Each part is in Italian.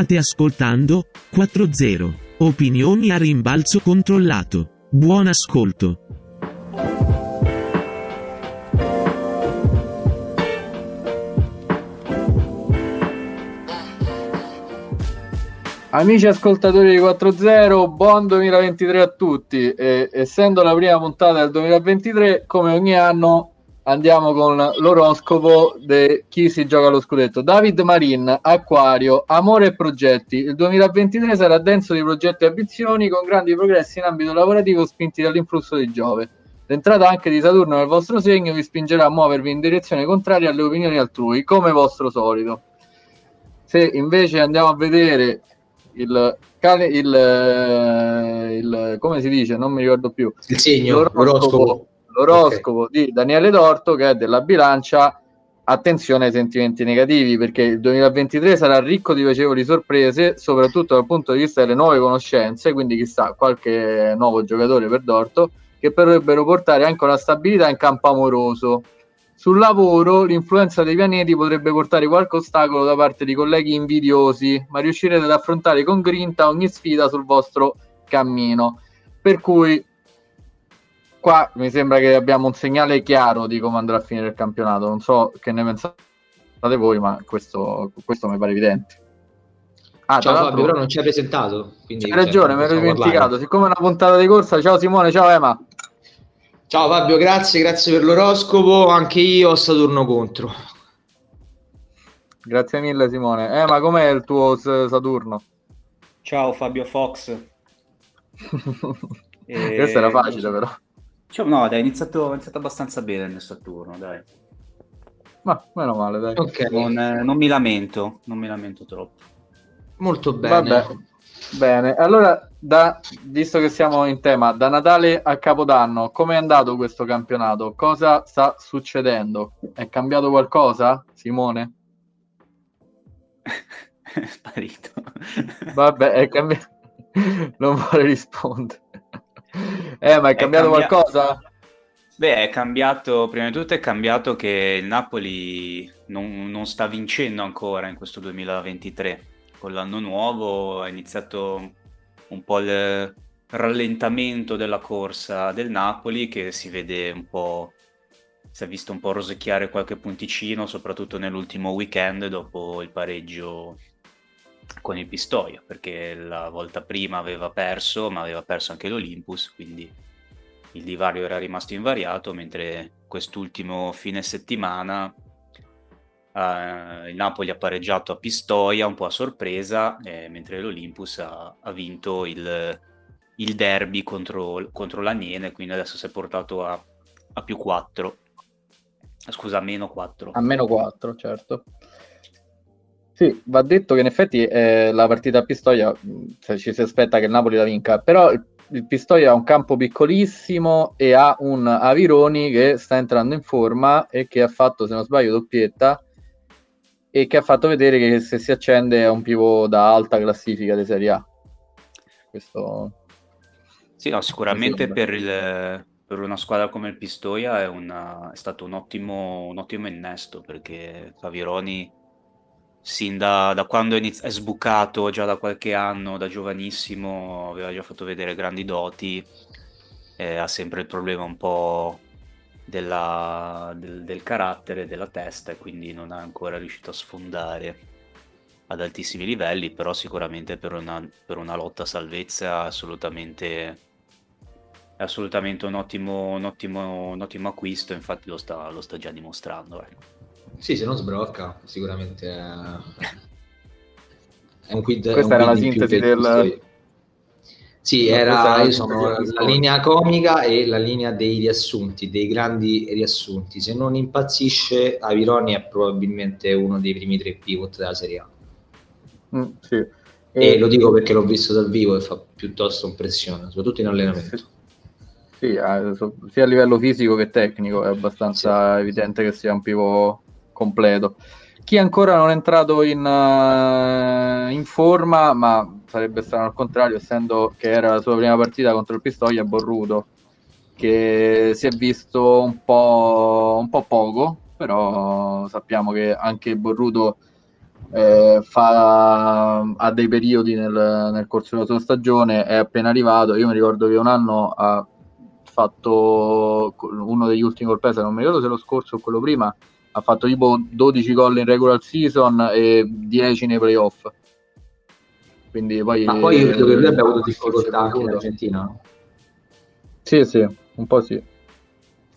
State ascoltando 4-0. Opinioni a rimbalzo controllato. Buon ascolto. Amici ascoltatori di 4.0, buon 2023 a tutti. E, essendo la prima puntata del 2023, come ogni anno andiamo con l'oroscopo di chi si gioca lo scudetto. David Marin, Acquario, Amore e Progetti. Il 2023 sarà denso di progetti e ambizioni con grandi progressi in ambito lavorativo spinti dall'influsso di Giove. L'entrata anche di Saturno nel vostro segno vi spingerà a muovervi in direzione contraria alle opinioni altrui, come vostro solito. Se invece andiamo a vedere il, il, eh, il, come si dice, non mi ricordo più, il segno, l'oroscopo, l'oroscopo okay. di Daniele Dorto che è della bilancia. Attenzione ai sentimenti negativi perché il 2023 sarà ricco di piacevoli sorprese, soprattutto dal punto di vista delle nuove conoscenze, quindi chissà qualche nuovo giocatore per Dorto che potrebbero portare anche una stabilità in campo amoroso sul lavoro l'influenza dei pianeti potrebbe portare qualche ostacolo da parte di colleghi invidiosi, ma riuscirete ad affrontare con grinta ogni sfida sul vostro cammino. Per cui qua mi sembra che abbiamo un segnale chiaro di come andrà a finire il campionato. Non so che ne pensate voi, ma questo, questo mi pare evidente. Ah, ciao Fabio, però non ci hai presentato. Hai ragione, mi ero dimenticato. Parlare. Siccome è una puntata di corsa, ciao Simone, ciao Ema. Ciao Fabio, grazie, grazie per l'oroscopo. Anche io ho Saturno contro. Grazie mille Simone. Eh, ma com'è il tuo Saturno? Ciao Fabio Fox. e... Questo era facile però. Cioè, no, dai, è iniziato, è iniziato abbastanza bene il Saturno, dai. Ma meno male, dai. Okay. Non, eh, non, mi lamento, non mi lamento troppo. Molto bene. Vabbè. Bene, allora, da, visto che siamo in tema, da Natale a Capodanno, come è andato questo campionato? Cosa sta succedendo? È cambiato qualcosa, Simone? è sparito. Vabbè, è cambiato. non vuole rispondere. Eh, ma è, è cambiato cambia... qualcosa? Beh, è cambiato, prima di tutto è cambiato che il Napoli non, non sta vincendo ancora in questo 2023 con l'anno nuovo è iniziato un po' il rallentamento della corsa del Napoli che si vede un po' si è visto un po' rosicchiare qualche punticino soprattutto nell'ultimo weekend dopo il pareggio con il Pistoia perché la volta prima aveva perso ma aveva perso anche l'Olympus quindi il divario era rimasto invariato mentre quest'ultimo fine settimana Uh, il Napoli ha pareggiato a Pistoia un po' a sorpresa, eh, mentre l'Olympus ha, ha vinto il, il, derby contro, contro l'Aniene, quindi adesso si è portato a, a più 4. Scusa, a meno 4. A meno 4, certo. Sì, va detto che in effetti eh, la partita a Pistoia cioè, ci si aspetta che il Napoli la vinca, però il, il Pistoia ha un campo piccolissimo e ha un Avironi che sta entrando in forma e che ha fatto, se non sbaglio, doppietta e che ha fatto vedere che se si accende è un pivot da alta classifica di Serie A. Questo... Sì, no, sicuramente per, il, per, una squadra come il Pistoia è, una, è stato un ottimo, un ottimo, innesto perché Favironi sin da, da quando è, iniz- è sbucato già da qualche anno, da giovanissimo, aveva già fatto vedere grandi doti, eh, ha sempre il problema un po' della, del, del, carattere, della testa e quindi non è ancora riuscito a sfondare ad altissimi livelli, però sicuramente per una, per una lotta a salvezza è assolutamente, è assolutamente un, ottimo, un, ottimo, un ottimo acquisto, infatti lo sta, lo sta già dimostrando. Eh. Sì, se non sbrocca, sicuramente è, è un quid. Questa era la sintesi del, sì, era io sono la linea comica e la linea dei riassunti, dei grandi riassunti. Se non impazzisce, Avironi è probabilmente uno dei primi tre pivot della Serie A. Mm, sì. E, e, lo dico perché l'ho visto dal vivo e fa piuttosto impressione, soprattutto in allenamento. Sì, sì sia a livello fisico che tecnico è abbastanza sì. evidente che sia un pivot completo. Chi ancora non è entrato in, uh, in forma, ma sarebbe strano al contrario, essendo che era la sua prima partita contro il Pistoia, Borruto, che si è visto un po', un po' poco, però sappiamo che anche Borruto eh, fa, ha dei periodi nel, nel, corso della sua stagione, è appena arrivato. Io mi ricordo che un anno ha fatto uno degli ultimi colpesi, non mi ricordo se lo scorso o quello prima, ha fatto tipo 12 gol in regular season e 10 nei playoff. Quindi poi, Ma poi io credo che lui abbia avuto difficoltà anche in Argentina. Sì, sì, un po' sì.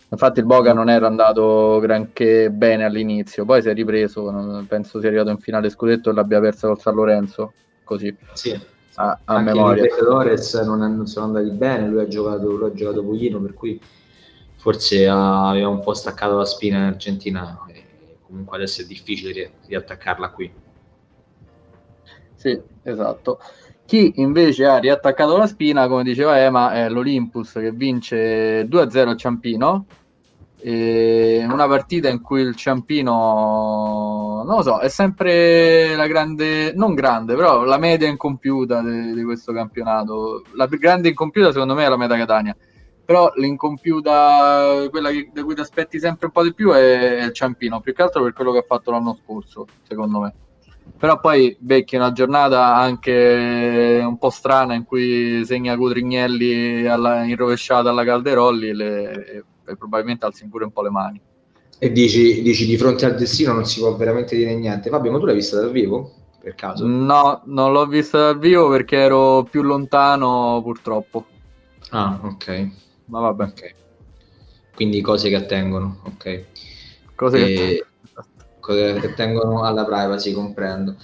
Infatti il Boca non era andato granché bene all'inizio, poi si è ripreso, penso sia arrivato in finale scudetto e l'abbia persa col San Lorenzo, così. Sì. A, a Anche memoria. i Torres non, non, sono andati bene, lui ha giocato, lui ha giocato pochino, per cui forse aveva un po' staccato la spina in Argentina e comunque adesso è difficile riattaccarla qui. Sì, esatto. Chi invece ha riattaccato la spina, come diceva Ema, è l'Olympus che vince 2-0 a Ciampino una partita in cui il Ciampino, non lo so, è sempre la grande, non grande, però la media incompiuta di, di questo campionato. La più grande incompiuta secondo me è la Meta Catania, però l'incompiuta, quella che, da cui ti aspetti sempre un po' di più è, è il Ciampino, più che altro per quello che ha fatto l'anno scorso, secondo me. Però poi becchi una giornata anche un po' strana in cui segna Cudrignelli alla, in rovesciata alla Calderolli le, e probabilmente alzi pure un po' le mani. E dici, dici, di fronte al destino non si può veramente dire niente. Fabio, ma tu l'hai vista dal vivo? Per caso? No, non l'ho vista dal vivo perché ero più lontano purtroppo. Ah, ok. Ma vabbè. Okay. Quindi cose che attengono, ok. Cose e... che, cose che attengono alla privacy, comprendo.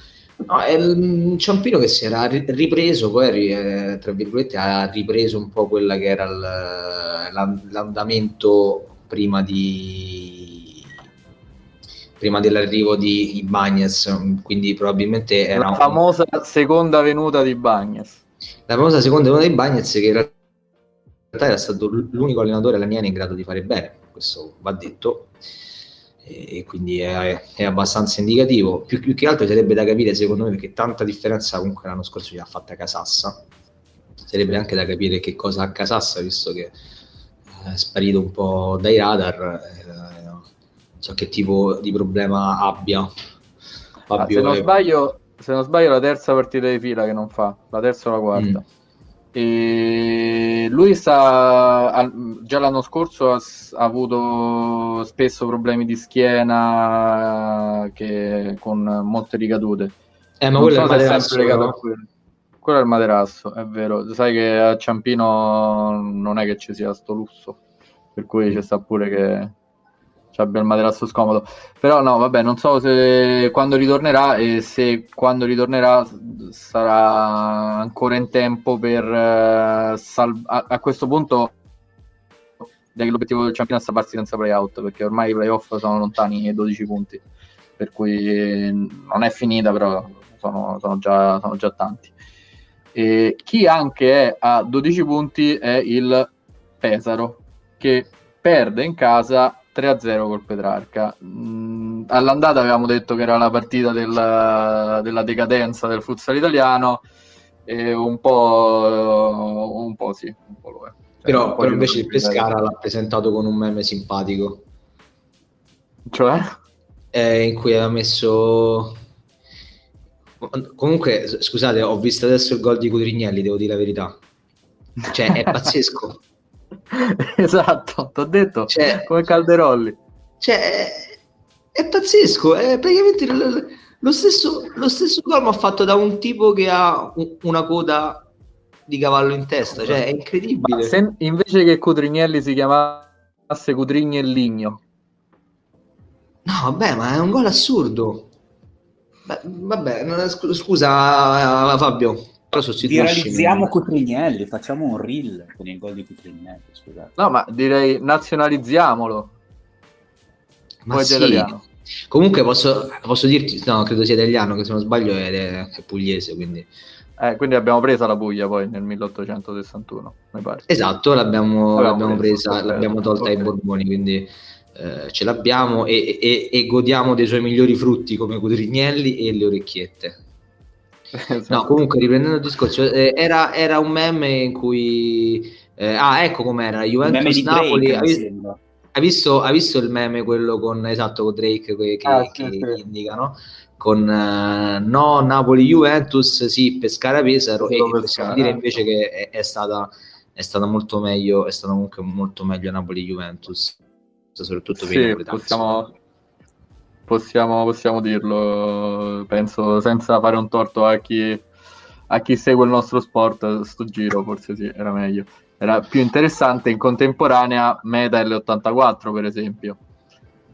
No, è un Ciampino che si era ripreso, poi eh, tra virgolette ha ripreso un po' quella che era l'andamento prima di prima dell'arrivo di Ibagnez, quindi probabilmente era la famosa un... seconda venuta di Ibagnez. La famosa seconda venuta di Ibagnez che in realtà era stato l'unico allenatore alla mia in grado di fare bene, questo va detto e quindi è, è abbastanza indicativo. Più, più, che altro sarebbe da capire, secondo me, perché tanta differenza comunque l'anno scorso ci ha fatta Casassa. Sarebbe anche da capire che cosa ha Casassa, visto che è sparito un po' dai radar. Eh, non so che tipo di problema abbia. Ah, se, non sbaglio, se non sbaglio, la terza partita di fila che non fa, la terza o la quarta. Mm. E lui sta, già l'anno scorso ha, ha, avuto spesso problemi di schiena che, con molte ricadute. Eh, ma quello, so è legato a quello. quello è il materasso, è vero. Sai che a Ciampino non è che ci sia sto lusso, per cui c'è sta pure che abbia il materasso scomodo. Però no, vabbè, non so se quando ritornerà e se quando ritornerà sarà ancora in tempo per uh, sal- a-, a, questo punto l'obiettivo del campionato è salvarsi senza playout perché ormai i playoff sono lontani ai 12 punti per cui non è finita però sono, sono, già, sono già tanti e chi anche è a 12 punti è il Pesaro che perde in casa 3-0 col Petrarca. Mm, all'andata avevamo detto che era la partita della, della decadenza del futsal italiano e un po', un po' sì, un po' lo è. Cioè, però, però invece il Pescara l'ha presentato con un meme simpatico. Cioè? Eh, in cui aveva messo... Comunque, scusate, ho visto adesso il gol di Cudrignelli, devo dire la verità. Cioè, è pazzesco. esatto, ti ho detto, cioè, come Calderolli. Cioè, è pazzesco, è praticamente lo, lo stesso, lo stesso gol ma fatto da un tipo che ha una coda di cavallo in testa, cioè è incredibile. Se, invece che Cudrignelli si chiamasse Cudrignelligno. No, vabbè, ma è un gol assurdo. Beh, vabbè, scusa Fabio, Viralizziamo Cutrignelli, facciamo un reel con il gol di Cutrignelli. Scusate. No, ma direi nazionalizziamolo. Ma Poi sì. italiano. Comunque posso, posso, dirti, no, credo sia italiano, che se non sbaglio è, è pugliese, quindi... Eh, quindi abbiamo presa la Puglia poi nel 1861, mi pare. Esatto, l'abbiamo, l'abbiamo presa, presa l'abbiamo tolta okay. ai Borboni, quindi eh, ce l'abbiamo e, e, e, godiamo dei suoi migliori frutti come Cudrignelli e le orecchiette. No, comunque riprendendo il discorso, eh, era, era, un meme in cui... Eh, ah, ecco com'era, Juventus Napoli... Hai visto, hai, visto, il meme, quello con, esatto, con Drake che, che, ah, che sì, sì. indicano? con uh, no Napoli-Juventus, sì, Pescara-Pesaro e possiamo dire invece che è, è, stata, è stata molto meglio, è stata comunque molto meglio Napoli-Juventus, soprattutto per sì, i possiamo, possiamo, possiamo dirlo, penso senza fare un torto a chi, a chi segue il nostro sport, sto giro forse sì, era meglio. Era più interessante in contemporanea Meta L84 per esempio,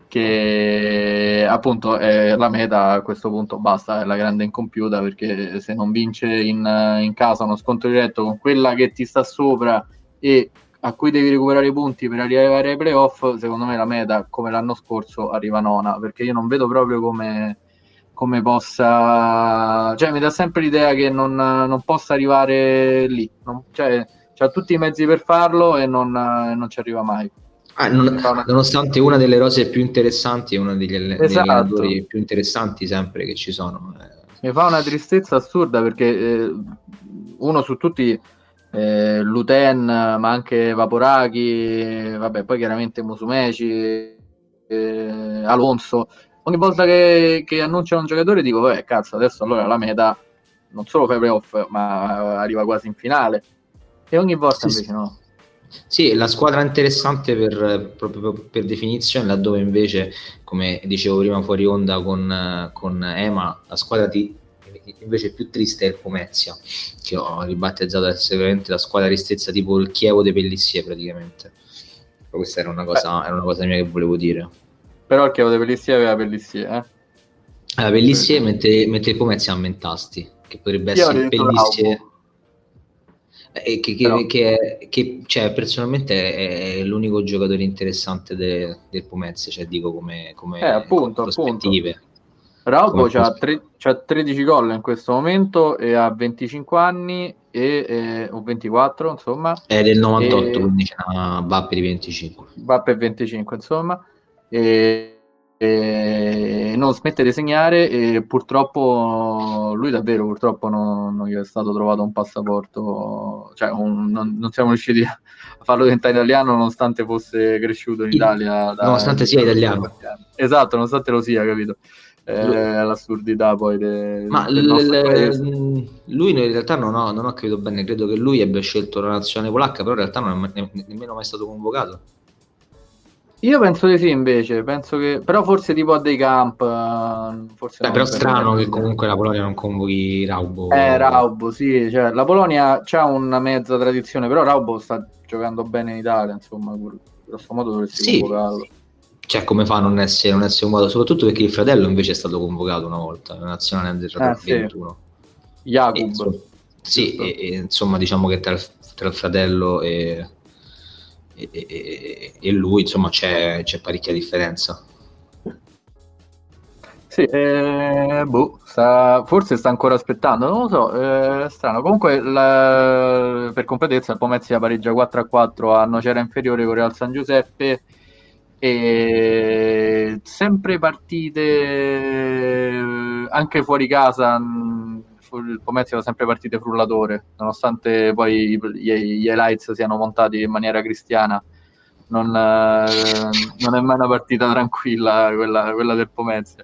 che appunto è la meta a questo punto basta, è la grande incompiuta perché se non vince in, in casa uno scontro diretto con quella che ti sta sopra e a cui devi recuperare i punti per arrivare ai playoff, secondo me la meta, come l'anno scorso, arriva nona, perché io non vedo proprio come, come possa... Cioè, mi dà sempre l'idea che non, non possa arrivare lì. Non, cioè, ha tutti i mezzi per farlo e non, non ci arriva mai. Ah, non, nonostante una delle rose più interessanti uno degli, esatto. degli allenatori più interessanti sempre che ci sono. Eh. Mi fa una tristezza assurda perché eh, uno su tutti eh, Luten, ma anche Vaporaki, vabbè, poi chiaramente Musumeci, eh, Alonso. Ogni volta che, che, annunciano un giocatore dico, vabbè, cazzo, adesso allora la meta non solo fa playoff, ma arriva quasi in finale. E ogni volta sì, invece no. Sì, la squadra interessante per, proprio per definizione, laddove invece, come dicevo prima fuori onda con, con Ema, la squadra di invece più triste è il Pomezia, che ho ribattezzato essere veramente la squadra tristezza tipo il Chievo dei Pellissier praticamente. Però questa era una cosa, era una cosa mia che volevo dire. Però il Chievo dei Pellissier aveva Pellissier, eh? Allora, Pellissier mentre, mentre il Pomezia ha Mentasti, che potrebbe Io essere Pellissier... Eh, che, che, che, che cioè, personalmente è, è, l'unico giocatore interessante de, del Pomezia, cioè dico come, come eh, appunto, prospettive. Appunto. Raubo ha tre, 13 gol in questo momento e ha 25 anni e, e, o 24 insomma. È del 98 e, quindi c'è una Bappe di 25 Bappe 25 insomma. E, e, non smette di segnare e purtroppo lui davvero purtroppo non, non gli è stato trovato un passaporto cioè un, non, non, siamo riusciti a farlo diventare italiano nonostante fosse cresciuto in Italia da, nonostante sia italiano. esatto nonostante lo sia capito eh, l'assurdità poi de, ma del l- lui in realtà non ho, non ho, capito bene credo che lui abbia scelto la nazionale polacca però in realtà non è ne- nemmeno mai stato convocato. Io penso di sì invece penso che però forse tipo a dei camp forse Beh, però strano che comunque la Polonia non convochi Raubo. Eh Raubo sì cioè, la Polonia ha una mezza tradizione però Raubo sta giocando bene in Italia insomma grosso modo dovresti sì. convocarlo cioè come fa a non essere, non essere convocato soprattutto perché il fratello invece è stato convocato una volta nella nazionale under ah, 21 sì. Jakub. E, sì e, e, insomma diciamo che tra il, tra il fratello e, e, lui insomma c'è, c'è parecchia differenza. Sì, eh, boh, sta, forse sta ancora aspettando, non lo so, eh, strano. Comunque, la, per completezza, il Pomezia pareggia 4 a 4 a Nocera inferiore con Real San Giuseppe e sempre partite anche fuori casa il Pomezia ha sempre partite frullatore nonostante poi gli, highlights siano montati in maniera cristiana. Non, non è mai una partita tranquilla quella, quella del Pomezia.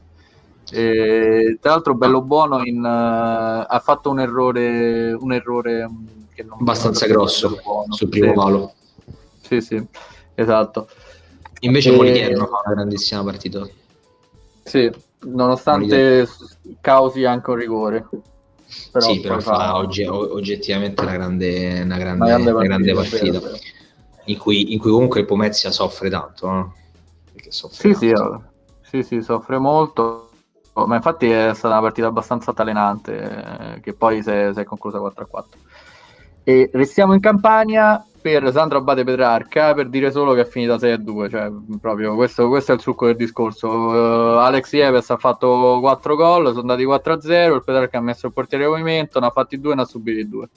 E, tra l'altro bello buono in, uh, ha fatto un errore un errore che non abbastanza grosso sul primo sì. palo. Sì sì esatto Invece e... Molidier fa una grandissima partita. Sì, nonostante Molidier. causi anche un rigore. Però sì, però fa, fa oggi, oggettivamente una grande, una grande, una grande partita, una grande partita In, cui, in, cui, comunque il Pomezia soffre tanto. No? Soffre sì, tanto. Sì, sì, sì, soffre molto. Ma infatti è stata una partita abbastanza talenante, eh, che poi si è, si è conclusa 4-4. E restiamo in Campania per Sandro Abate Petrarca per dire solo che è finita 6-2, cioè proprio questo, questo, è il succo del discorso. Uh, Alex Yepes ha fatto 4 gol, sono andati 4-0, il Petrarca ha messo il portiere in movimento, ne ha fatti 2 e ne ha subiti 2.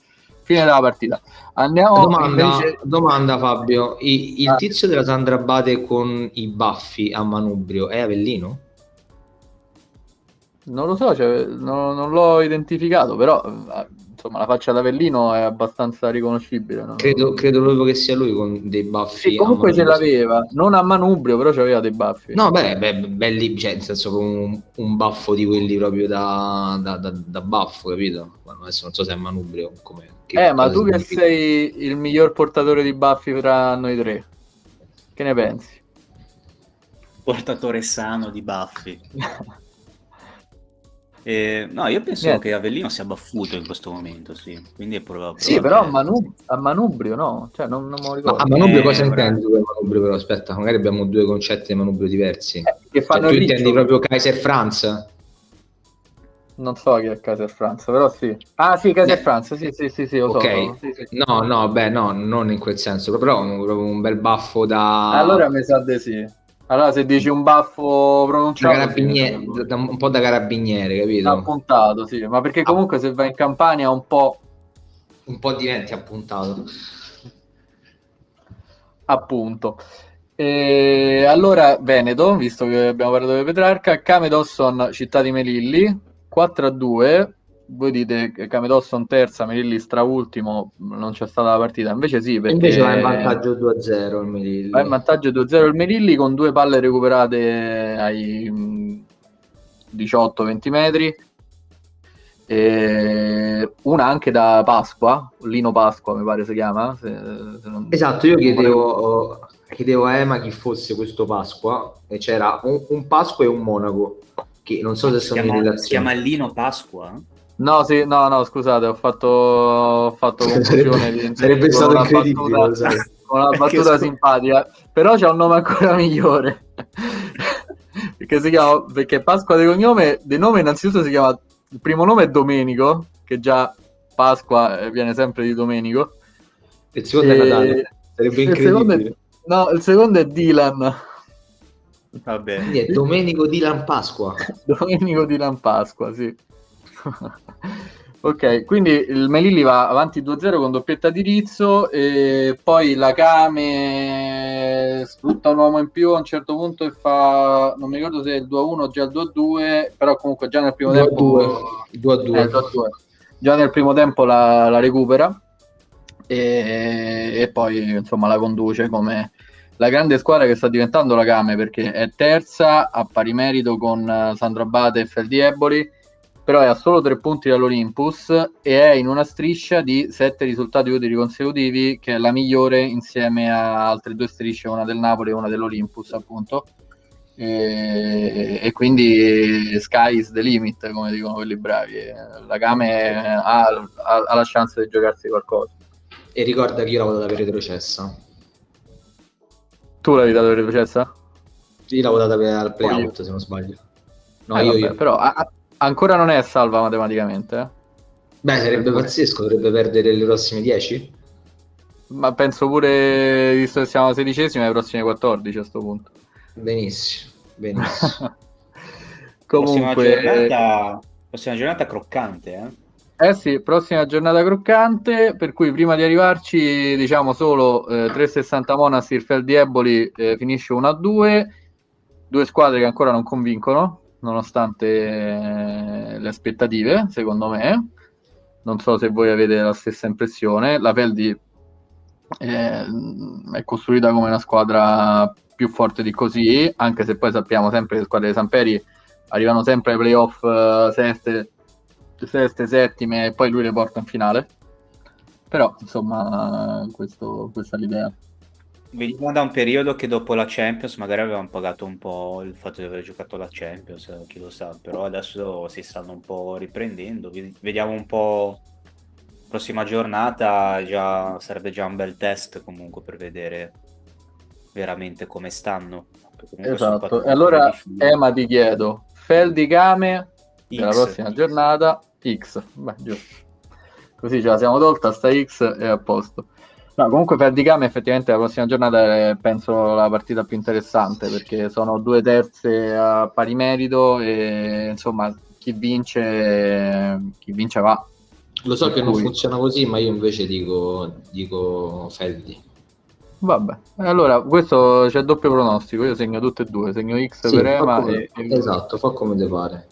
Fine della partita. Andiamo domanda, invece... domanda Fabio, I, il ah. tizio della Sandra Abate con i baffi a manubrio è Avellino? Non lo so, cioè, non, non l'ho identificato, però insomma la faccia d'Avellino è abbastanza riconoscibile. No? Credo, credo, proprio che sia lui con dei baffi. Sì, comunque ce l'aveva, non a manubrio, però aveva dei baffi. No, beh, beh belli, cioè, nel senso un, un baffo di quelli proprio da, da, da, da baffo, capito? Adesso non so se è manubrio come. Eh, ma tu che sei il miglior portatore di baffi tra noi tre, che ne pensi? Portatore sano di baffi. Eh, no, io penso Niente. che Avellino sia baffuto in questo momento, sì. Quindi è probabile. Sì, però a, Manu- a, Manubrio no, cioè non, non me lo ricordo. Ma a Manubrio eh, cosa intendi per Manubrio però? Aspetta, magari abbiamo due concetti di Manubrio diversi. Eh, che fanno cioè, tu intendi proprio Kaiser Franz? Non so chi è Kaiser Franz, però sì. Ah sì, Kaiser eh. Franz, sì, sì, sì, sì, lo okay. so. Sì, sì. No, no, beh, no, non in quel senso, però un, un bel baffo da... Allora mi sa di sì. Allora, se dici un baffo pronunciato, carabiniere, un po' da carabiniere, capito? Appuntato, sì, ma perché comunque se vai in Campania un po'. Un po' diventi appuntato. Appunto. E allora, Veneto, visto che abbiamo parlato di Petrarca, Came Dawson, Città di Melilli, 4 a 2 voi dite che Camedosson terza, Melilli straultimo, non c'è stata la partita, invece sì, perché... Invece va in vantaggio 2-0 il Melilli. Va in vantaggio 2-0 il Melilli con due palle recuperate ai 18-20 metri, e una anche da Pasqua, Lino Pasqua mi pare si chiama. Se, se non... Esatto, io chiedevo, chiedevo, a Ema chi fosse questo Pasqua, e c'era un, un Pasqua e un Monaco, che non so se sono chiama, in relazione. Si chiama Lino Pasqua? No, sì, no, no, scusate, ho fatto, ho fatto confusione. sarebbe stato incredibile. Battuta, con una battuta simpatica, però c'è un nome ancora migliore. perché si chiama, perché Pasqua di cognome, di nome innanzitutto si chiama, il primo nome è Domenico, che già Pasqua eh, viene sempre di Domenico. Il secondo e... è Natale, sarebbe incredibile. Il è, no, il secondo è Dylan. Va bene. Quindi è Domenico Dylan Pasqua. Domenico Dylan Pasqua, sì. Ok, quindi il Melilli va avanti 2-0 con doppietta di Rizzo e poi la Kame sfrutta un uomo in più a un certo punto e fa, non mi ricordo se è il 2-1 o già il 2-2, però comunque già nel primo 2 tempo... 2-2. Eh, già nel primo tempo la, la recupera e, e, poi insomma la conduce come la grande squadra che sta diventando la Kame perché è terza a pari merito con Sandro Abate e Feldi Eboli però è a solo tre punti dall'Olympus e è in una striscia di sette risultati utili consecutivi che è la migliore insieme a altre due strisce, una del Napoli e una dell'Olympus appunto. E, e quindi sky is the limit come dicono quelli bravi. La Game ha, ha, ha la chance di giocarsi qualcosa. E ricorda che io l'ho votata per retrocessa. Tu l'hai dato per retrocessa? Io l'ho votata per al playout se non sbaglio. No, eh, io, vabbè, io. però a, Ancora non è salva matematicamente. Eh? Beh, sarebbe pazzesco, dovrebbe perdere le prossime 10. Ma penso pure, visto che siamo a sedicesimi, le prossime 14 a questo punto. Benissimo, benissimo. Comunque... Prossima giornata, prossima giornata croccante, eh? Eh sì, prossima giornata croccante, per cui prima di arrivarci diciamo solo eh, 360 Monastir, Feldi Eboli eh, finisce 1-2, due squadre che ancora non convincono, nonostante eh, le aspettative, secondo me. Non so se voi avete la stessa impressione. La Peldi è, è costruita come una squadra più forte di così, anche se poi sappiamo sempre che le squadre di Samperi arrivano sempre ai playoff uh, seste, seste, settime e poi lui le porta in finale. Però, insomma, questo, questa è l'idea. Veniamo da un periodo che dopo la Champions magari avevamo pagato un po' il fatto di aver giocato la Champions, chi lo sa, però adesso si stanno un po' riprendendo, vediamo un po' prossima giornata, già, sarebbe già un bel test comunque per vedere veramente come stanno. Esatto, e allora Ema ti chiedo, Feldi Game la prossima giornata? X, Beh, così ce la siamo tolta sta X e a posto. No, comunque per Dicame effettivamente la prossima giornata è penso la partita più interessante perché sono due terze a pari merito e insomma chi vince, chi vince va. Lo so per che cui... non funziona così, ma io invece dico, dico Feldi. Vabbè, allora questo c'è doppio pronostico, io segno tutte e due, segno X sì, per Ema come, e, Esatto, fa come te pare.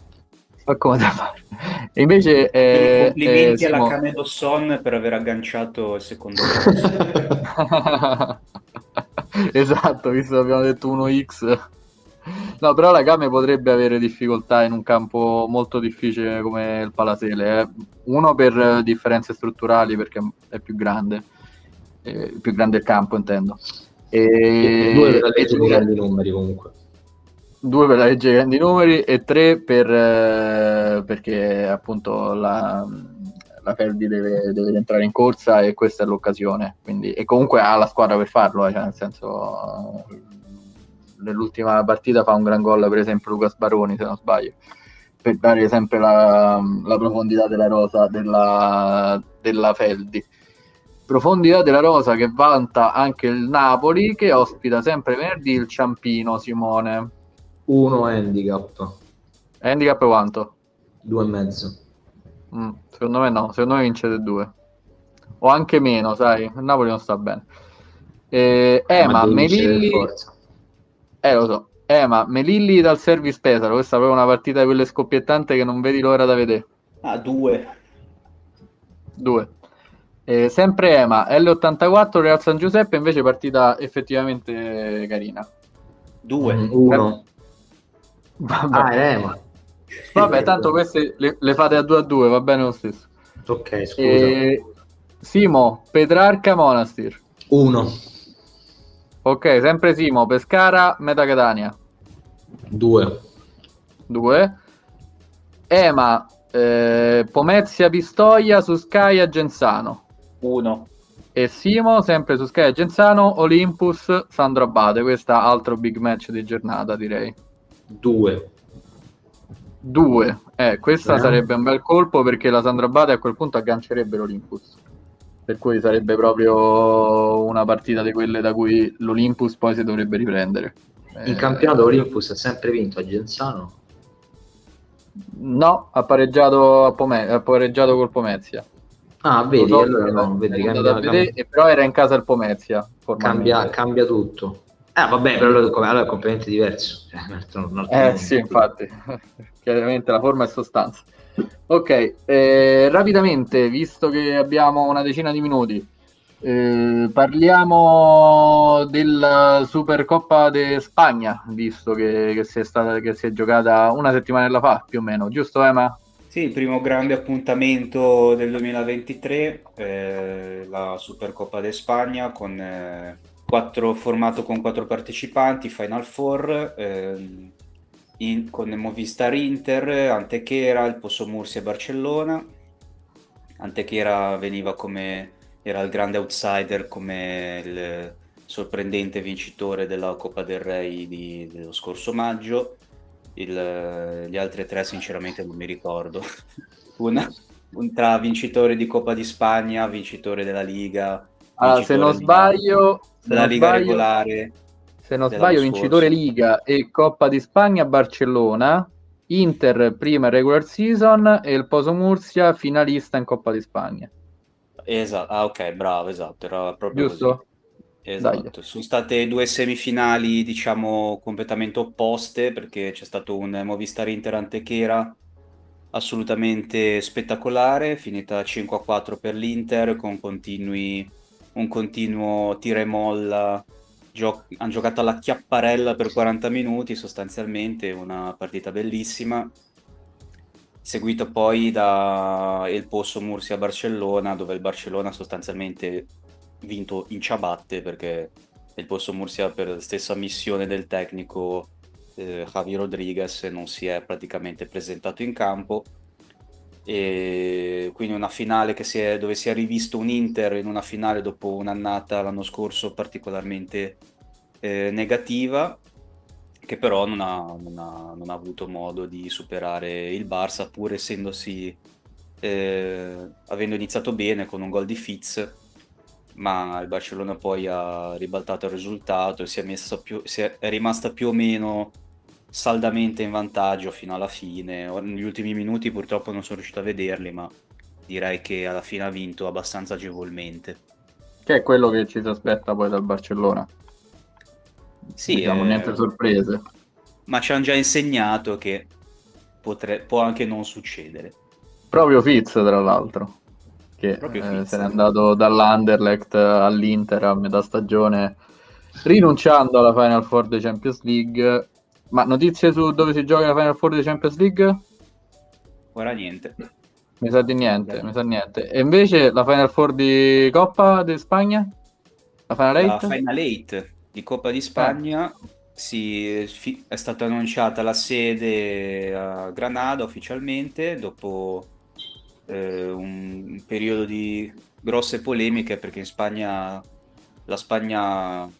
Fa come da fare. E invece eh, complimenti eh, alla Camedo Son per aver agganciato il secondo esatto, visto che abbiamo detto 1x. No, però la Game potrebbe avere difficoltà in un campo molto difficile come il Palasele. Eh. Uno per differenze strutturali perché è più grande, eh, più grande il campo intendo. E, due per la legge dei grandi numeri comunque. Due per la legge dei grandi numeri e tre per, eh, perché appunto la, la Ferdi deve, deve entrare in corsa e questa è l'occasione. Quindi, e comunque ha la squadra per farlo, eh, cioè nel senso nell'ultima partita fa un gran gol per esempio Lucas Baroni se non sbaglio. Per dare sempre la, la profondità della rosa della, della Feldi profondità della rosa che vanta anche il Napoli che ospita sempre venerdì il Ciampino Simone uno handicap handicap quanto? due e mezzo mm, secondo me no secondo me vincete due o anche meno sai il Napoli non sta bene eh, Ema Melilli eh, lo so. Eh, ma Melilli dal service Pesaro, questa è proprio una partita di quelle scoppiettanti che non vedi l'ora da vedere. Ah, due. Due. Eh, sempre Ema, L84 Real San Giuseppe, invece partita effettivamente carina. Due. Mm, uno. Vabbè. Ah, Ema. Vabbè, tanto queste le, le, fate a 2 a 2, va bene lo stesso. Ok, scusa. Eh, Simo, Petrarca Monastir. Uno. Ok, sempre Simo, Pescara, Meta Catania. 2. 2. Ema, eh, Pomezia Pistoia su Sky a Genzano. 1. E Simo, sempre su Sky a Genzano, Olympus, Sandro Abate. Questa altro big match di giornata, direi. 2. 2. Eh, questa eh. sarebbe un bel colpo perché la Sandro Abate a quel punto aggancerebbe l'Olympus per cui sarebbe proprio una partita di quelle da cui l'Olympus poi si dovrebbe riprendere. In eh, campionato l'Olympus ha sempre vinto a Genzano? No, ha pareggiato, a Pome- ha pareggiato col Pomezia. Ah, vedi, so, allora no, vedi, cambia, vedere, cambia. però era in casa il Pomezia. Cambia, cambia, tutto. Ah, vabbè, però allora è completamente diverso. Cioè, eh sì, infatti. Chiaramente la forma è sostanza. Ok, eh, rapidamente, visto che abbiamo una decina di minuti, eh, parliamo della Supercoppa de Spagna, visto che, che, si è stata, che si è giocata una settimana fa, più o meno, giusto Emma? Sì, il primo grande appuntamento del 2023, eh, la Supercoppa de Spagna con eh, quattro, formato con quattro partecipanti, Final Four, eh, in, con Movistar Inter, Antequera, il Posso Murcia e Barcellona. Antequera veniva come era il grande outsider come il sorprendente vincitore della Coppa del Re di, dello scorso maggio. Il, gli altri tre sinceramente non mi ricordo. Una, un tra vincitore di Coppa di Spagna, vincitore della Liga. Allora, se non sbaglio, della Liga sbaglio, regolare se non sbaglio, vincitore Liga e Coppa di Spagna Barcellona, Inter prima regular season e il Poso Murcia finalista in Coppa di Spagna. Esatto, ah ok, bravo, esatto, era proprio Giusto? Così. Esatto, Dai. sono state due semifinali diciamo completamente opposte perché c'è stato un Movistar Inter Antequera assolutamente spettacolare, finita 5-4 per l'Inter con continui, un continuo tira e molla. Gio- hanno giocato alla chiapparella per 40 minuti sostanzialmente, una partita bellissima, seguito poi da El Pozo Murcia Barcellona, dove il Barcellona sostanzialmente vinto in ciabatte perché il Pozo Murcia per la stessa missione del tecnico eh, Javi Rodriguez non si è praticamente presentato in campo e quindi una finale si è, dove si è rivisto un Inter in una finale dopo un'annata l'anno scorso particolarmente eh, negativa che però non ha, non, ha, non ha, avuto modo di superare il Barça pur essendosi eh, avendo iniziato bene con un gol di Fitz ma il Barcellona poi ha ribaltato il risultato e si è, più, si è, è rimasta più o meno saldamente in vantaggio fino alla fine. Negli ultimi minuti purtroppo non sono riuscito a vederli, ma direi che alla fine ha vinto abbastanza agevolmente. Che è quello che ci si aspetta poi dal Barcellona. Sì, diciamo, eh... niente sorprese. Ma ci hanno già insegnato che potre- può anche non succedere. Proprio Fitz, tra l'altro, che eh, se n'è andato dall'Anderlecht all'Inter a metà stagione, rinunciando alla Final Four di Champions League. Ma notizie su dove si gioca la Final Four di Champions League? Ora niente. Mi sa di niente, mi sa niente. E invece la Final Four di Coppa di Spagna? La Final 8? La Final 8 di Coppa di Spagna eh. sì, fi- è stata annunciata la sede a Granada ufficialmente dopo eh, un periodo di grosse polemiche perché in Spagna la Spagna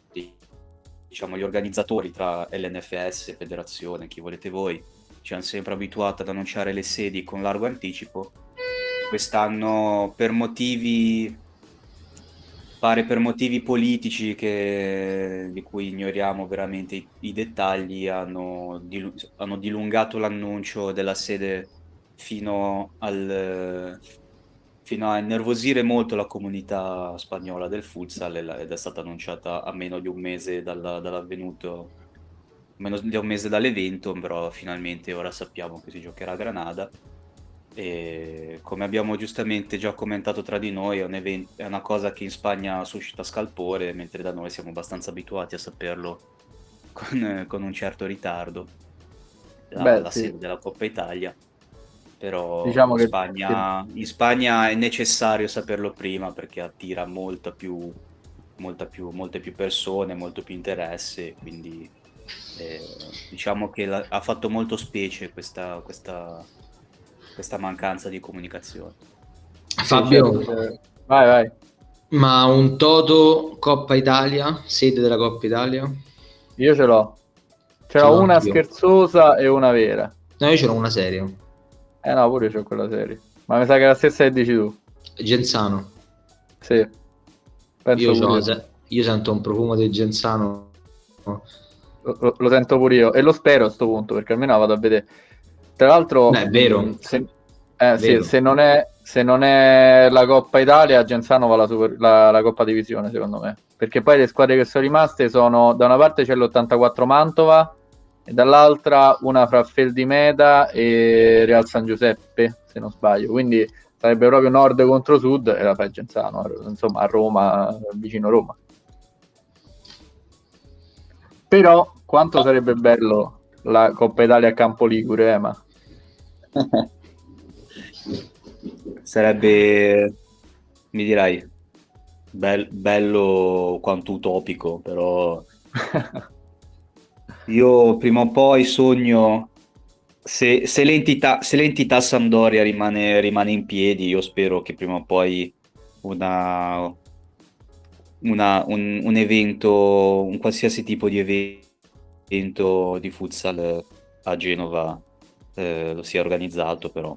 diciamo gli organizzatori tra LNFS, federazione, chi volete voi, ci hanno sempre abituato ad annunciare le sedi con largo anticipo. Quest'anno per motivi pare per motivi politici che, di cui ignoriamo veramente i, i dettagli hanno, dilu- hanno dilungato l'annuncio della sede fino, al, fino a innervosire molto la comunità spagnola del futsal ed è stata annunciata a meno di un mese dalla, dall'avvenuto, meno di un mese dall'evento, però finalmente ora sappiamo che si giocherà a Granada. E come abbiamo giustamente già commentato tra di noi, è, un evento, è una cosa che in Spagna suscita scalpore, mentre da noi siamo abbastanza abituati a saperlo con, con un certo ritardo. La, Beh, la sì. sede della Coppa Italia però diciamo in, Spagna, che... in, Spagna, è necessario saperlo prima perché attira molta più, molta più, molte più persone, molto più interesse, quindi eh, diciamo che la, ha fatto molto specie questa, questa, questa mancanza di comunicazione. Fabio, vai, vai. Ma un Toto Coppa Italia, sede della Coppa Italia? Io ce l'ho. Ce l'ho una scherzosa e una vera. No, io ce l'ho una seria. Eh no, pure c'ho quella serie. Ma mi sa che è la stessa che dici tu. Genzano. Sì. Io, se... io, sento un profumo del Genzano. Lo, lo, sento pure io. E lo spero a questo punto, perché almeno vado a vedere. Tra l'altro... Beh, è vero. Se, eh, sì, se, non è, se non è la Coppa Italia, Genzano va la, super, la, la Coppa Divisione, secondo me. Perché poi le squadre che sono rimaste sono... Da una parte c'è l'84 Mantova e dall'altra una fra Feldimeda e Real San Giuseppe, se non sbaglio. Quindi sarebbe proprio nord contro sud e la fai Genzano, insomma a Roma, vicino Roma. Però quanto sarebbe bello la Coppa Italia a Campo Ligure, Ema? sarebbe, mi dirai, be- bello quanto utopico, però Io prima o poi sogno, se, se, l'entità, se l'entità Sampdoria rimane, rimane, in piedi, io spero che prima o poi una, una, un, un, evento, un qualsiasi tipo di evento di futsal a Genova eh, lo sia organizzato, però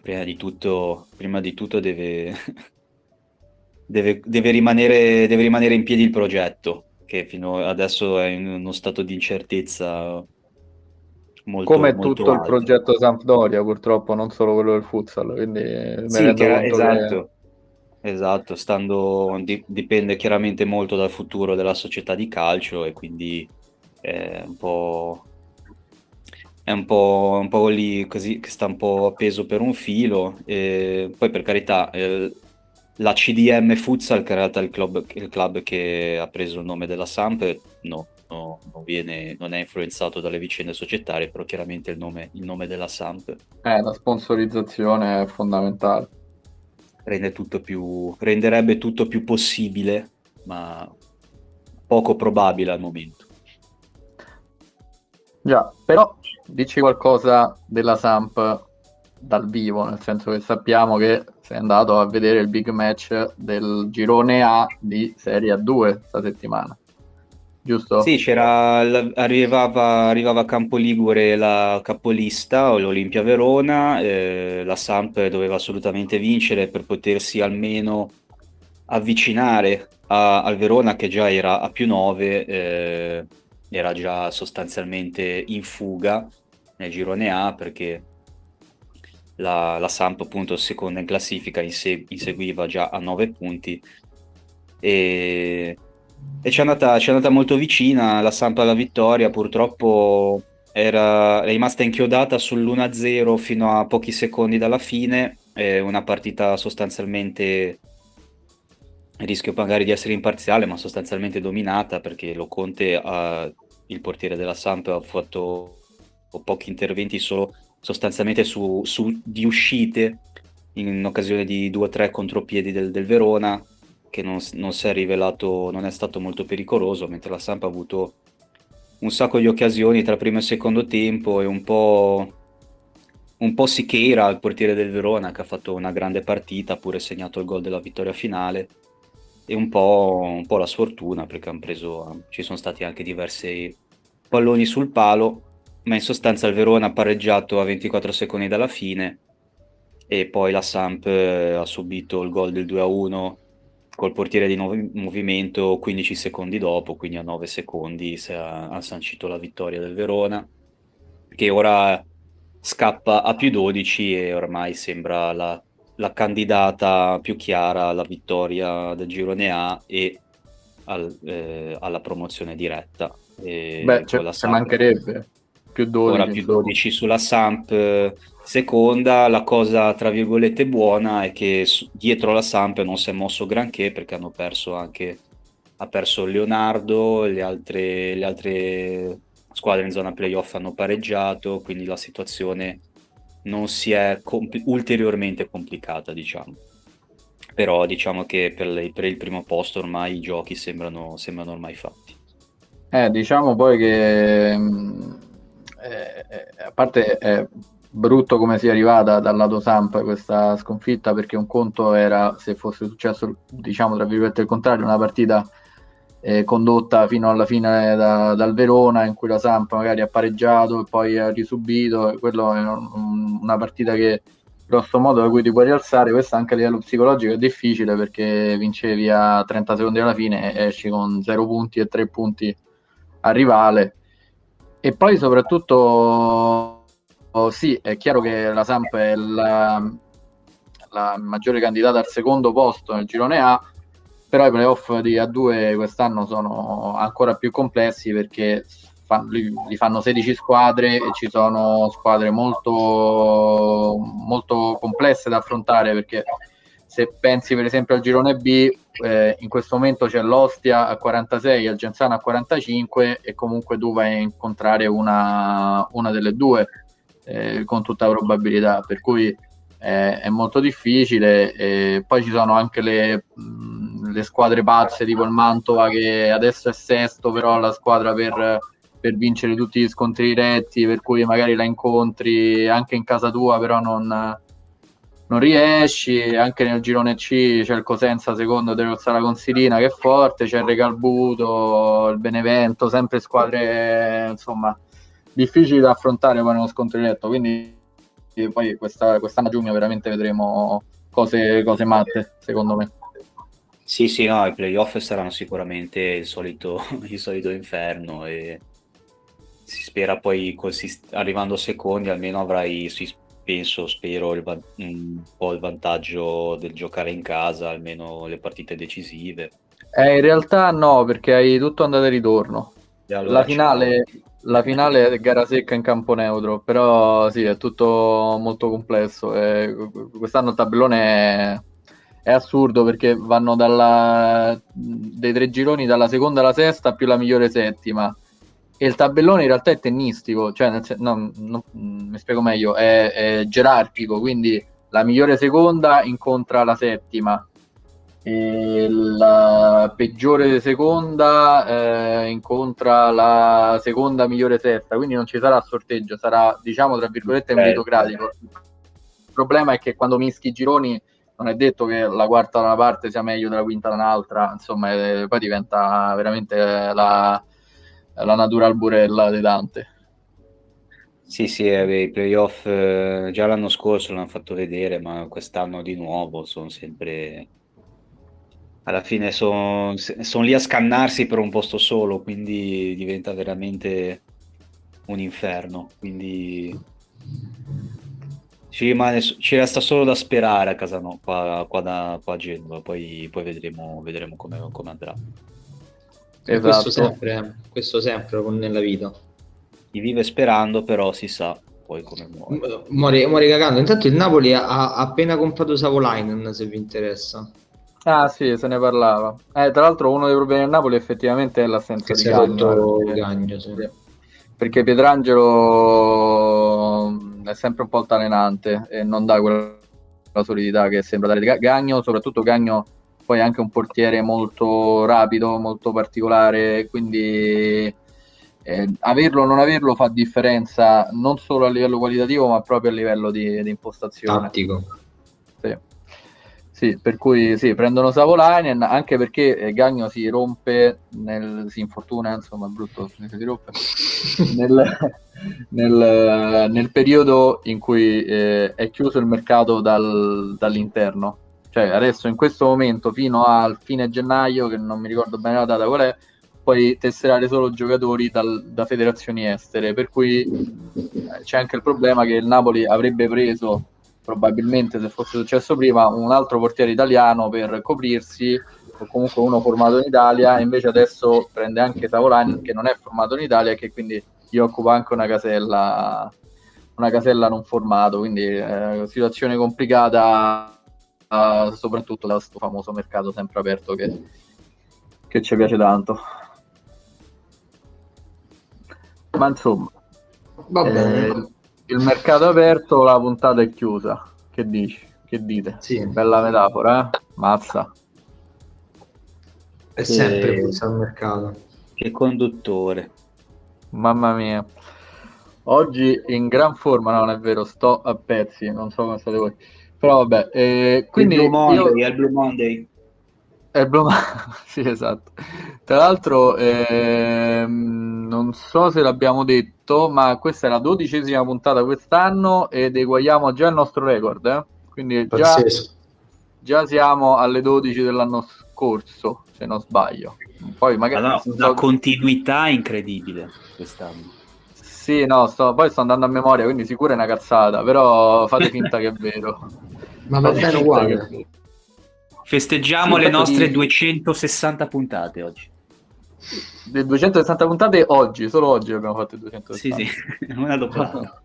prima di tutto, prima di tutto deve, deve, deve, rimanere, deve rimanere in piedi il progetto che fino adesso è in uno stato di incertezza molto come molto tutto alto. il progetto Sampdoria purtroppo non solo quello del futsal quindi sì, che, esatto che... esatto stando di, dipende chiaramente molto dal futuro della società di calcio e quindi è un po' è un po', un po' lì così che sta un po' appeso per un filo e poi per carità eh, la CDM Futsal, che in realtà è il club, il club che ha preso il nome della Samp, no, no non, viene, non, è influenzato dalle vicende societarie, però chiaramente il nome, il nome della Samp. Eh, la sponsorizzazione è fondamentale. Rende tutto più, renderebbe tutto più possibile, ma poco probabile al momento. Già, però dici qualcosa della Samp dal vivo, nel senso che sappiamo che sei andato a vedere il big match del girone A di Serie A2 questa settimana. Giusto? Sì, c'era, arrivava, arrivava a Campoligure la capolista, l'Olimpia Verona, eh, la Samp doveva assolutamente vincere per potersi almeno avvicinare a, al Verona che già era a più 9, eh, era già sostanzialmente in fuga nel girone A perché la, la Samp appunto seconda in classifica inseg- inseguiva già a 9 punti. E, e ci, è andata, ci, è andata, molto vicina la Samp alla vittoria. Purtroppo era rimasta inchiodata sull'1-0 fino a pochi secondi dalla fine, è una partita sostanzialmente rischio magari di essere imparziale, ma sostanzialmente dominata perché lo Conte, ha, il portiere della Samp, ha fatto pochi interventi solo sostanzialmente su, su di uscite in occasione di due o tre contropiedi del, del Verona che non, non, si è rivelato, non è stato molto pericoloso, mentre la Samp ha avuto un sacco di occasioni tra primo e secondo tempo e un po', un po' Sichera, il portiere del Verona, che ha fatto una grande partita, pure segnato il gol della vittoria finale, e un po', un po la sfortuna, perché preso, ci sono stati anche diversi palloni sul palo, ma in sostanza il Verona ha pareggiato a 24 secondi dalla fine, e poi la Samp eh, ha subito il gol del 2-1 col portiere di nuovo movimento 15 secondi dopo, quindi a 9 secondi si ha, sancito la vittoria del Verona, che ora scappa a più 12 e ormai sembra la, la candidata più chiara alla vittoria del girone A e al, eh, alla promozione diretta. E Beh, cioè, se mancherebbe più 12, ora più 12 sulla Samp Seconda, la cosa tra virgolette buona è che dietro la Samp non si è mosso granché perché hanno perso anche ha perso Leonardo, le altre, le altre squadre in zona playoff hanno pareggiato, quindi la situazione non si è compl- ulteriormente complicata, diciamo. Però diciamo che per, le, per, il primo posto ormai i giochi sembrano, sembrano ormai fatti. Eh, diciamo poi che mm, eh, eh, a parte eh, brutto come sia arrivata dal lato Samp questa sconfitta perché un conto era se fosse successo diciamo tra virgolette il contrario una partita eh, condotta fino alla fine da, dal Verona in cui la Samp magari ha pareggiato e poi ha risubito quello è un, una partita che grosso modo da cui ti puoi rialzare. Questo anche a livello psicologico è difficile perché vincevi a 30 secondi alla fine e esci con 0 punti e 3 punti a rivale e poi soprattutto Oh, sì, è chiaro che la Samp è la, la, maggiore candidata al secondo posto nel girone A, però i playoff di A2 quest'anno sono ancora più complessi perché li, fanno 16 squadre e ci sono squadre molto, molto complesse da affrontare perché se pensi per esempio al girone B, eh, in questo momento c'è l'Ostia a 46 e il Genzano a 45 e comunque tu vai a incontrare una, una delle due eh, con tutta probabilità, per cui eh, è molto difficile. Poi ci sono anche le, mh, le, squadre pazze tipo il Mantova che adesso è sesto, però la squadra per, per, vincere tutti gli scontri diretti, per cui magari la incontri anche in casa tua, però non, non riesci. Anche nel girone C c'è il Cosenza secondo dello Sala Consilina che è forte, c'è il Recalbuto, il Benevento, sempre squadre insomma difficili da affrontare poi nello scontro diretto. Quindi poi questa, quest'anno a giugno veramente vedremo cose, cose matte, secondo me. Sì, sì, no, i playoff saranno sicuramente il solito, il solito inferno e si spera poi consist- arrivando secondi almeno avrai, penso, spero il un po' il vantaggio del giocare in casa, almeno le partite decisive. Eh, in realtà no, perché hai tutto andata e ritorno. E allora la finale, la finale è gara secca in campo neutro, però sì, è tutto molto complesso. E quest'anno il tabellone è, è assurdo perché vanno dalla, dei tre gironi dalla seconda alla sesta più la migliore settima. E il tabellone in realtà è tennistico, cioè nel, no, no, mi spiego meglio, è, è gerarchico, quindi la migliore seconda incontra la settima, e la peggiore seconda eh, incontra la seconda migliore sesta, quindi non ci sarà sorteggio, sarà diciamo tra virgolette meritocratico. Il problema è che quando mischi i gironi non è detto che la quarta da una parte sia meglio della quinta da un'altra, insomma, eh, poi diventa veramente la, la natural burella di Dante. Sì, sì, eh, i playoff eh, già l'anno scorso l'hanno fatto vedere, ma quest'anno di nuovo sono sempre alla fine sono son lì a scannarsi per un posto solo, quindi diventa veramente un inferno. Quindi ci, rimane, ci resta solo da sperare a casa no, qua, qua, da, qua a Genova, poi, poi vedremo, vedremo come andrà. Esatto. Questo sempre, questo sempre nella vita. chi vive sperando, però si sa poi come muore. Muore, muore cagando. Intanto il Napoli ha, ha appena comprato Savolainen, se vi interessa. Ah sì, se ne parlava. Eh, tra l'altro uno dei problemi del Napoli effettivamente è l'assenza Che di Gagno. eh, Gagno, sì. Perché Pietrangelo mm, è sempre un po' altalenante e non dà quella solidità che sembra dare Ga- Gagno, soprattutto Gagno poi è anche un portiere molto rapido, molto particolare, quindi eh, averlo o non averlo fa differenza non solo a livello qualitativo ma proprio a livello di, di impostazione. Tattico. Sì. Sì, per cui sì, prendono Savolainen anche perché eh, Gagno si rompe, nel, si infortuna, insomma, è brutto, si rompe, nel, nel, nel periodo in cui eh, è chiuso il mercato dal- dall'interno. Cioè adesso in questo momento fino al fine gennaio, che non mi ricordo bene la data qual è, puoi tesserare solo giocatori dal- da federazioni estere, per cui eh, c'è anche il problema che il Napoli avrebbe preso probabilmente se fosse successo prima un altro portiere italiano per coprirsi o comunque uno formato in Italia e invece adesso prende anche Savolainen che non è formato in Italia e che quindi gli occupa anche una casella una casella non formato quindi eh, situazione complicata eh, soprattutto da questo famoso mercato sempre aperto che, che ci piace tanto ma insomma Va bene. eh, il mercato è aperto, la puntata è chiusa. Che dici? Che dite? Sì. Bella metafora, eh? Mazza. È sempre questo al mercato. Che conduttore. Mamma mia. Oggi in gran forma, no, non è vero, sto a pezzi, non so come state voi. Però vabbè, eh, quindi il Blue Monday, io- è il Blue Monday. È Blue Mon- sì, esatto. Tra l'altro, ehm, non so se l'abbiamo detto, ma questa è la dodicesima puntata quest'anno ed eguagliamo già il nostro record, eh? Quindi già, già siamo alle 12 dell'anno scorso, se non sbaglio. Poi magari... Allora, una continuità incredibile quest'anno. Sì, no, sto- poi sto andando a memoria, quindi sicuro è una cazzata, però fate finta che è vero. Ma va bene uguale. che è vero. Festeggiamo Sì, le nostre 260 puntate oggi. Le 260 puntate oggi, solo oggi abbiamo fatto le 260. Sì, sì, una dopo l'altra.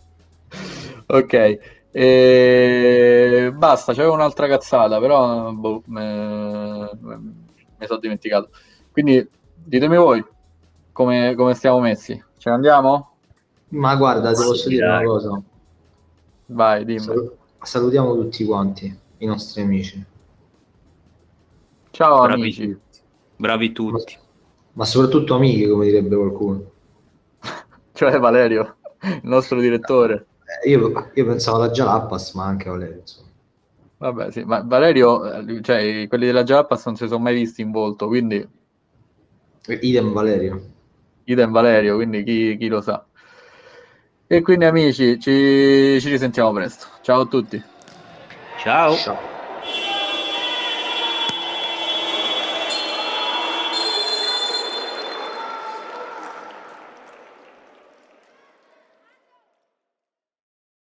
ok, e... basta, c'avevo un'altra cazzata, però boh, me... mi sono dimenticato. Quindi ditemi voi come, come stiamo messi. Ce ne andiamo? Ma guarda, ti posso dire una cosa. Vai, dimmi. Salu- salutiamo tutti quanti, i nostri amici. Ciao Bravi amici. tutti. Bravi tutti. Ma soprattutto amiche, come direbbe qualcuno. Cioè Valerio, il nostro direttore. Eh, Io, io pensavo alla Jalapas, ma anche a Valerio. Insomma. Vabbè, sì, ma Valerio, eh, cioè quelli della Jalapas non si sono mai visti in volto, quindi Idem Valerio. idem Valerio, quindi chi, chi lo sa. E quindi amici, ci, ci risentiamo presto. Ciao a tutti. Ciao. Ciao.